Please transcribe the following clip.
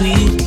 sweet